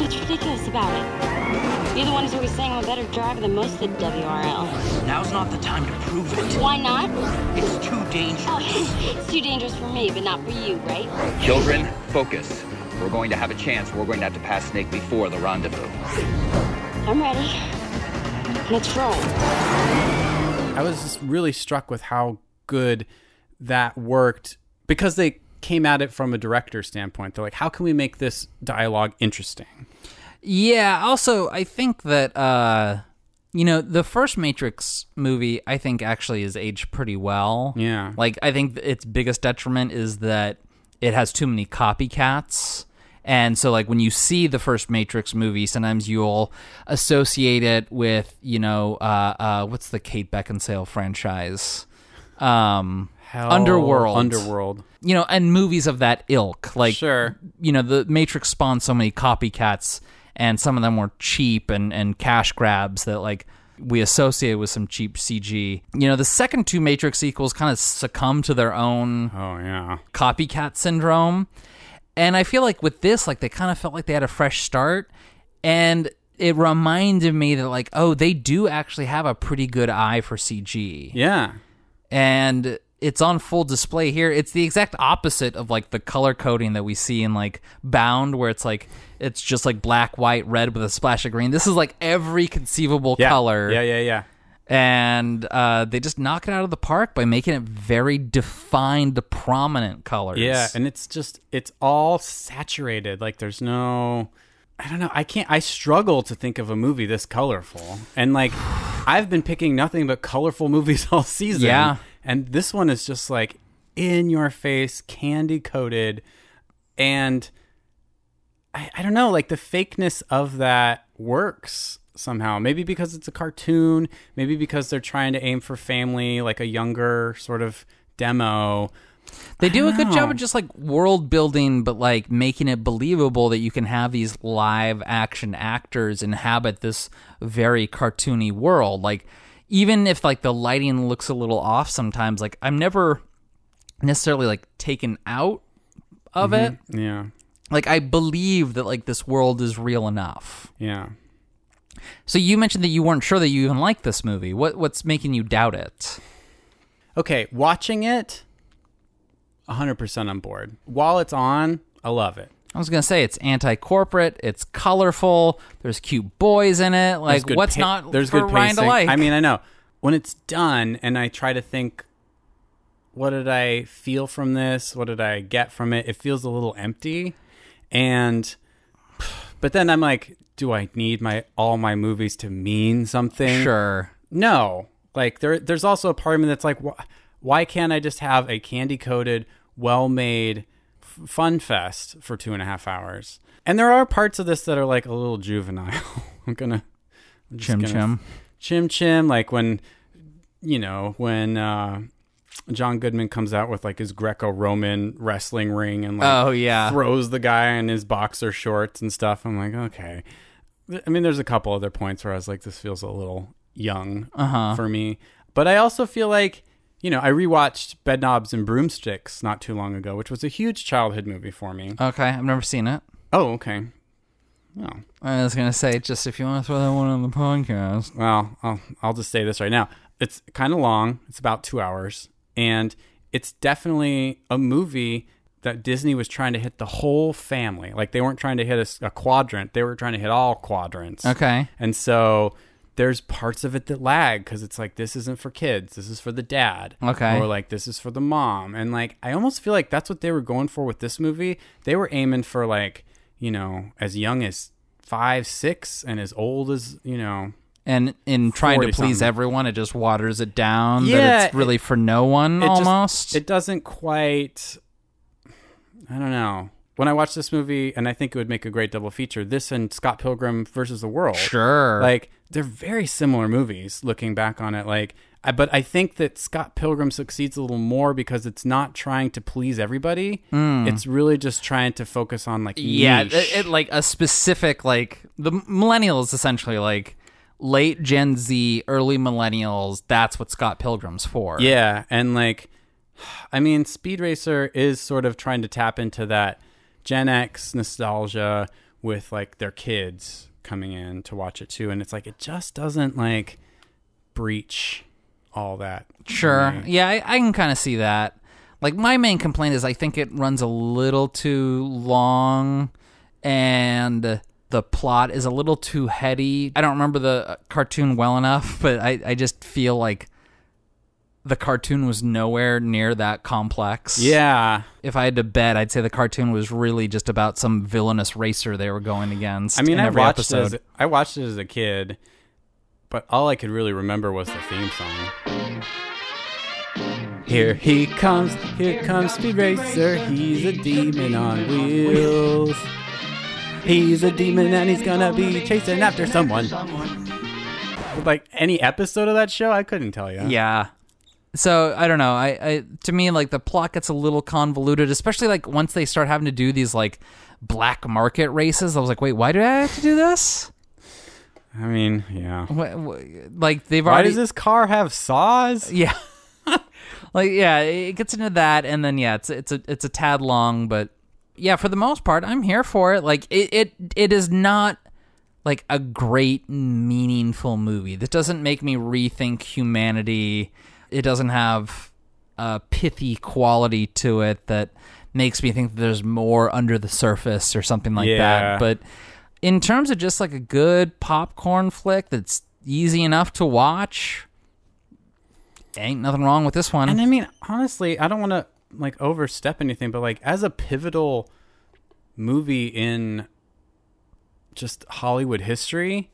What's ridiculous about it? You're the one who's always saying I'm a better driver than most of the WRL. Now's not the time to prove it. Why not? It's too dangerous. Oh, it's too dangerous for me, but not for you, right? Children, focus. We're going to have a chance. We're going to have to pass Snake before the rendezvous. I'm ready. Let's roll. I was just really struck with how good that worked because they came at it from a director standpoint. They're like, how can we make this dialogue interesting? Yeah. Also, I think that uh, you know the first Matrix movie, I think actually is aged pretty well. Yeah. Like I think its biggest detriment is that it has too many copycats. And so, like when you see the first Matrix movie, sometimes you'll associate it with, you know, uh, uh, what's the Kate Beckinsale franchise? Um, Hell- Underworld. Underworld. You know, and movies of that ilk. Like, Sure. you know, the Matrix spawned so many copycats, and some of them were cheap and, and cash grabs that, like, we associate with some cheap CG. You know, the second two Matrix sequels kind of succumb to their own Oh, yeah. copycat syndrome. And I feel like with this, like they kind of felt like they had a fresh start. And it reminded me that, like, oh, they do actually have a pretty good eye for CG. Yeah. And it's on full display here. It's the exact opposite of like the color coding that we see in like Bound, where it's like it's just like black, white, red with a splash of green. This is like every conceivable Yeah. color. Yeah, yeah, yeah. And uh, they just knock it out of the park by making it very defined, prominent colors. Yeah, and it's just it's all saturated. Like there's no I don't know. I can't I struggle to think of a movie this colorful. And like I've been picking nothing but colorful movies all season. Yeah. And this one is just like in your face, candy coated and I, I don't know, like the fakeness of that works somehow. Maybe because it's a cartoon, maybe because they're trying to aim for family, like a younger sort of demo. They do a good don't job of just like world building, but like making it believable that you can have these live action actors inhabit this very cartoony world. Like, even if like the lighting looks a little off sometimes, like I'm never necessarily like taken out of mm-hmm. it. Yeah. Like, I believe that like this world is real enough. Yeah. So you mentioned that you weren't sure that you even liked this movie. What what's making you doubt it? Okay, watching it, 100% on board. While it's on, I love it. I was gonna say it's anti-corporate. It's colorful. There's cute boys in it. Like, what's pa- not there's good Ryan to pacing. like? I mean, I know when it's done, and I try to think, what did I feel from this? What did I get from it? It feels a little empty, and but then I'm like, do I need my all my movies to mean something? Sure. No. Like there, there's also a part of me that's like, wh- why can't I just have a candy coated, well made fun fest for two and a half hours? And there are parts of this that are like a little juvenile. I'm gonna I'm Chim gonna- chim. chim chim. Like when, you know, when uh, John Goodman comes out with like his Greco-Roman wrestling ring and like Oh, yeah. throws the guy in his boxer shorts and stuff. I'm like, okay. I mean, there's a couple other points where I was like, this feels a little young Uh-huh. for me. But I also feel like, you know, I rewatched Bedknobs and Broomsticks not too long ago, which was a huge childhood movie for me. Okay, I've never seen it. Oh, okay. Oh. I was gonna say just if you want to throw that one on the podcast. Well, I'll, I'll just say this right now. It's kind of long. It's about two hours. And it's definitely a movie that Disney was trying to hit the whole family. Like they weren't trying to hit a quadrant, they were trying to hit all quadrants. Okay. And so there's parts of it that lag because it's like, this isn't for kids. This is for the dad. Okay. Or like, this is for the mom. And like, I almost feel like that's what they were going for with this movie. They were aiming for like, you know, as young as five, six, and as old as, you know, And in trying to please something. everyone, it just waters it down. Yeah, that it's really for no one it just- almost. it doesn't quite. I don't know. When I watched this movie, and I think it would make a great double feature, this and Scott Pilgrim versus the World. Sure. Like they're very similar movies. Looking back on it, like, I, but I think that Scott Pilgrim succeeds a little more because it's not trying to please everybody. Mm. It's really just trying to focus on like yeah, it, it, like a specific like the millennials essentially like late Gen Z, early millennials. That's what Scott Pilgrim's for. Yeah, and like, I mean, Speed Racer is sort of trying to tap into that Gen X nostalgia with like their kids coming in to watch it too, and it's like it just doesn't like breach all that. Sure. Yeah, I, I can kind of see that. Like my main complaint is I think it runs a little too long and the plot is a little too heady. I don't remember the uh, cartoon well enough, but I, I just feel like the cartoon was nowhere near that complex. Yeah. If I had to bet, I'd say the cartoon was really just about some villainous racer they were going against. I mean, I watched episode. it. As, I watched it as a kid, but all I could really remember was the theme song. Here he comes, here comes Speed Racer. He's a demon on wheels. He's a demon and he's gonna be chasing after someone. Like any episode of that show, I couldn't tell you. Yeah. So I don't know. I, I to me like the plot gets a little convoluted, especially like once they start having to do these like black market races. I was like, wait, why do I have to do this? I mean, yeah. What, what, like they've Why already. does this car have saws? Yeah. like yeah, it gets into that, and then yeah, it's it's a it's a tad long, but yeah, for the most part, I'm here for it. Like it it it is not like a great meaningful movie. This doesn't make me rethink humanity. It doesn't have a pithy quality to it that makes me think that there's more under the surface or something like Yeah. that. But in terms of just like a good popcorn flick that's easy enough to watch, ain't nothing wrong with this one. And I mean, honestly, I don't want to like overstep anything, but like as a pivotal movie in just Hollywood history,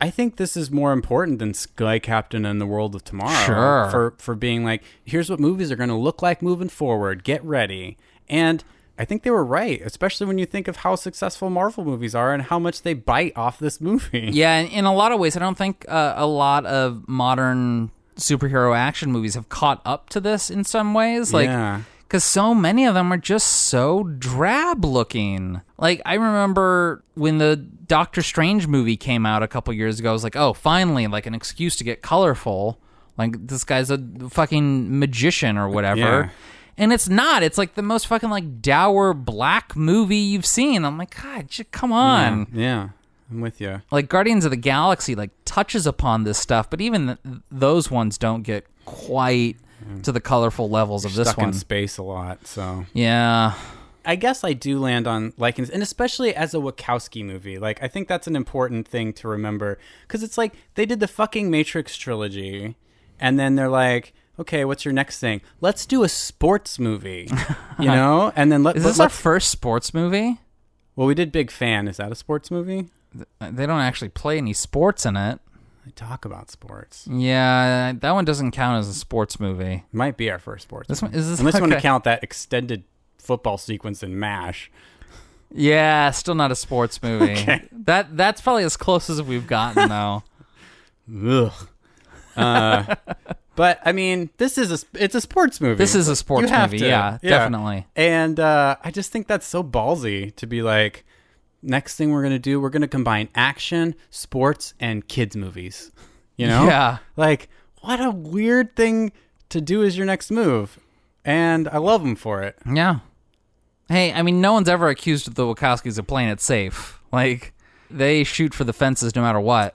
I think this is more important than Sky Captain and the World of Tomorrow. Sure. For for being like, here's what movies are going to look like moving forward. Get ready. And I think they were right, especially when you think of how successful Marvel movies are and how much they bite off this movie. Yeah, in, in a lot of ways, I don't think uh, a lot of modern superhero action movies have caught up to this in some ways. Like, Yeah. Because so many of them are just so drab looking. Like, I remember when the Doctor Strange movie came out a couple years ago, I was like, oh, finally, like an excuse to get colorful. Like, this guy's a fucking magician or whatever. Yeah. And it's not. It's like the most fucking like dour black movie you've seen. I'm like, God, j- come on Yeah, yeah. I'm with you. like Guardians of the Galaxy like touches upon this stuff, but even th- those ones don't get quite to the colorful levels of this Stuck one. in space a lot, so yeah, I guess I do land on liking this, and especially as a Wachowski movie. Like, I think that's an important thing to remember because it's like they did the fucking Matrix trilogy, and then they're like, okay, what's your next thing? Let's do a sports movie, you know? And then let, is but this our let's- first sports movie? well, we did Big Fan. Is that a sports movie? They don't actually play any sports in it. Talk about sports. Yeah, that one doesn't count as a sports movie. Might be our first sports. This movie. one- is this- unless you want to count that extended football sequence in Mash. Yeah, still not a sports movie. Okay. That that's probably as close as we've gotten though. Ugh. Uh, but I mean, this is a it's a sports movie. This is a sports movie, to. yeah, definitely. And uh, I just think that's so ballsy to be like, next thing we're gonna do, we're gonna combine action, sports, and kids movies. You know? Yeah. Like, what a weird thing to do as your next move. And I love them for it. Yeah. Hey, I mean, no one's ever accused the Wachowskis of playing it safe. Like, they shoot for the fences no matter what.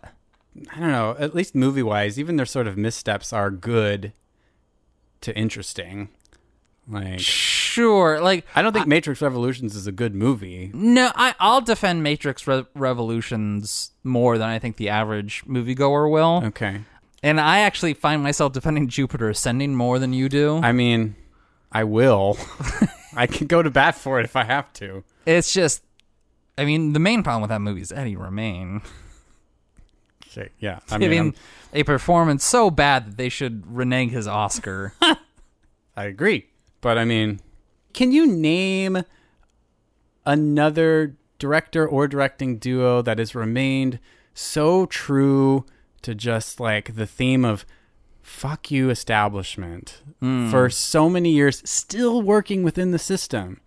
I don't know. At least movie wise, even their sort of missteps are good to interesting. Like, Sure, like I don't think Matrix Revolutions is a good movie. no, I, I'll defend Matrix Re- Revolutions more than I think the average moviegoer will. Okay. And I actually find myself defending Jupiter Ascending more than you do. I mean, I will. I can go to bat for it if I have to. it's just, I mean, the main problem with that movie is Eddie Redmayne Okay, yeah. I mean, I'm- a performance so bad that they should renege his Oscar. I agree. But I mean, can you name another director or directing duo that has remained so true to just like the theme of fuck you establishment Mm. for so many years, still working within the system?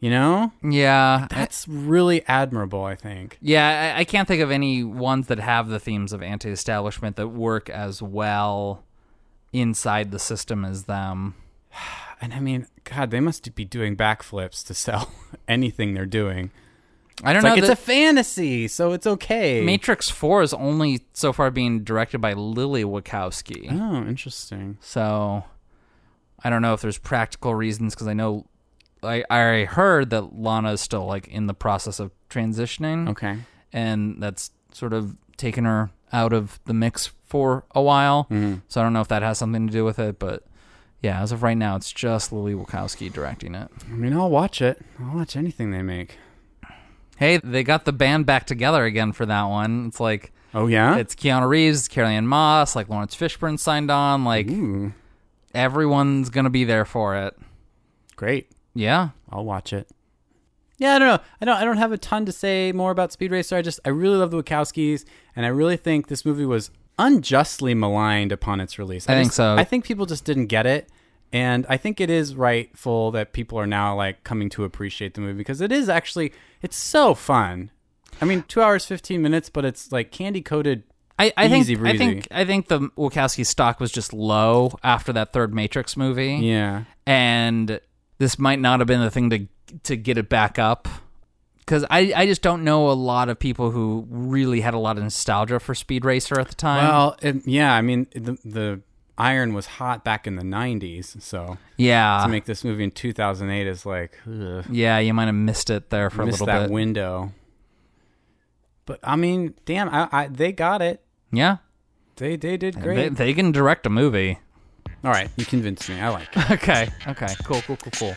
You know? yeah, That's really admirable, I think. Yeah, I, I can't think of any ones that have the themes of anti-establishment that work as well inside the system as them. And I mean, God, they must be doing backflips to sell anything they're doing. I don't It's know. like it's a fantasy, so it's okay. Matrix Four is only so far being directed by Lily Wachowski, Oh, interesting. so I don't know if there's practical reasons because I know I I heard that Lana is still like in the process of transitioning. Okay. and that's sort of taken her out of the mix for a while. Mm-hmm. So I don't know if that has something to do with it, but yeah, as of right now, it's just Lily Wachowski directing it. I mean, I'll watch it. I'll watch anything they make. Hey, they got the band back together again for that one. It's like Oh yeah. it's Keanu Reeves, it's Carrie Ann Moss, like Laurence Fishburne signed on, like Ooh, everyone's gonna be there for it. great. Yeah, I'll watch it. Yeah, I don't know. I don't. I don't have a ton to say more about Speed Racer. I just I really love the Wachowskis, and I really think this movie was unjustly maligned upon its release. I think just- so. I think people just didn't get it, and I think it is rightful that people are now like coming to appreciate the movie because it is actually it's so fun. I mean, two hours fifteen minutes, but it's like candy coated. I, I think I think I think the Wachowski stock was just low after that third Matrix movie. Yeah. and this might not have been the thing to to get it back up because I, I just don't know a lot of people who really had a lot of nostalgia for Speed Racer at the time. Well, it, yeah, I mean the the iron was hot back in the 90s. So Yeah. to make this movie in 2008 is like, ugh. Yeah, you might have missed it there for missed a little that bit. window. But I mean, damn, I, I they got it. Yeah. They they did They, great. they can direct a movie. All right, you convinced me. I like it. Okay. Okay. Cool. Cool. Cool. Cool.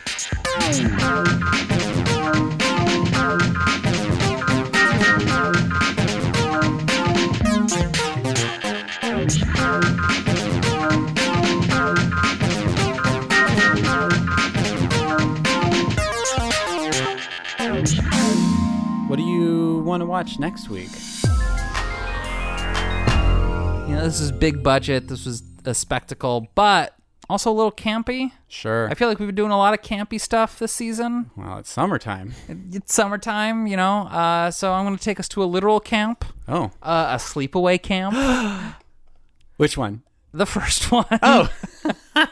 Want to watch next week? You know, this is big budget. This was a spectacle, but also a little campy. Sure. I feel like we've been doing a lot of campy stuff this season. Well, it's summertime. It's summertime, you know. Uh, so I'm going to take us to a literal camp, Oh, uh, a sleepaway camp. which one? the first one. Oh,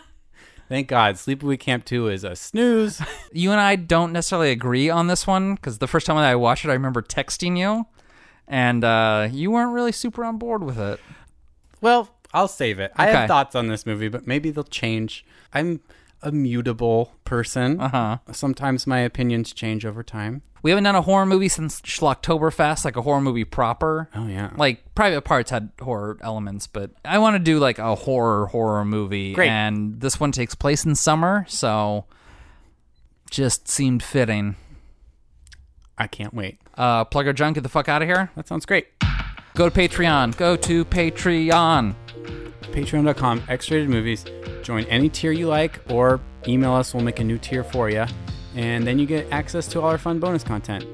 thank God. Sleepaway Camp Two is a snooze. you and I don't necessarily agree on this one because the first time that I watched it, I remember texting you, and uh, you weren't really super on board with it. Well, I'll save it. I Okay. have thoughts on this movie, but maybe they'll change. I'm a mutable person. Uh huh. Sometimes my opinions change over time. We haven't done a horror movie since Schlocktoberfest, like a horror movie proper. Oh yeah. Like Private Parts had horror elements, but I want to do like a horror horror movie. Great. And this one takes place in summer, so just seemed fitting. I can't wait. Uh, plug our junk, get the fuck out of here. That sounds great. Go to Patreon. Go to Patreon. Patreon.com, X-rated movies. Join any tier you like, or email us. We'll make a new tier for you, and then you get access to all our fun bonus content.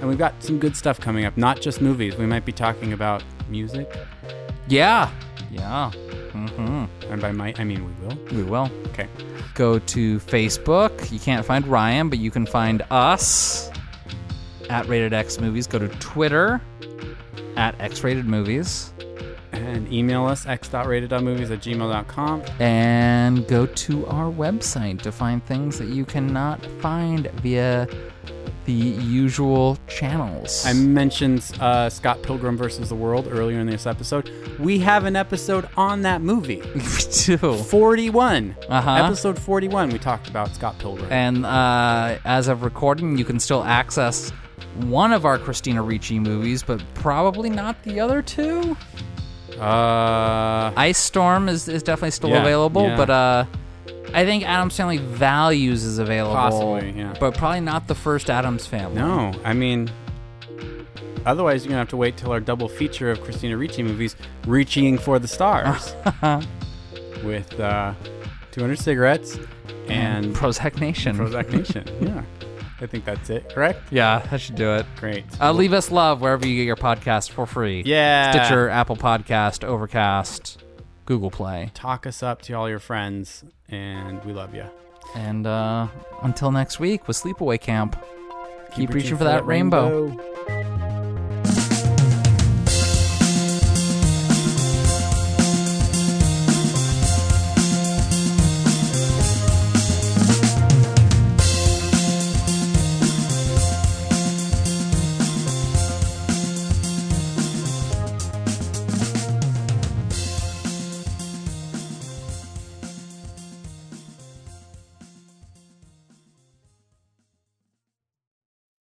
And we've got some good stuff coming up. Not just movies. We might be talking about music, Yeah. Yeah. Mm-hmm. and by might I mean we will. We will. Okay. Go to Facebook. You can't find Ryan, but you can find us at Rated X Movies. Go to Twitter at X Rated Movies. And email us x.rated.movies at gmail.com. And go to our website to find things that you cannot find via the usual channels. I mentioned uh, Scott Pilgrim versus the World earlier in this episode. We have an episode on that movie. too. 41. Uh-huh. Episode 41, we talked about Scott Pilgrim. And uh, as of recording, you can still access one of our Christina Ricci movies, but probably not the other two. Uh, Ice Storm is, is definitely still Yeah, available, yeah. but uh, I think Addams Family Values is available. Possibly, yeah. But probably not the first Addams Family. no, I mean, otherwise you're going to have to wait till our double feature of Christina Ricci movies, Reaching for the Stars, with uh, 200 cigarettes and Prozac Nation. Prozac Nation. yeah. I think that's it, correct? Yeah, that should do it. Great. Uh, leave us love wherever you get your podcast for free. Yeah. Stitcher, Apple Podcast, Overcast, Google Play. Talk us up to all your friends, and we love you. And uh, until next week with Sleepaway Camp, keep, reaching, for that rainbow. rainbow.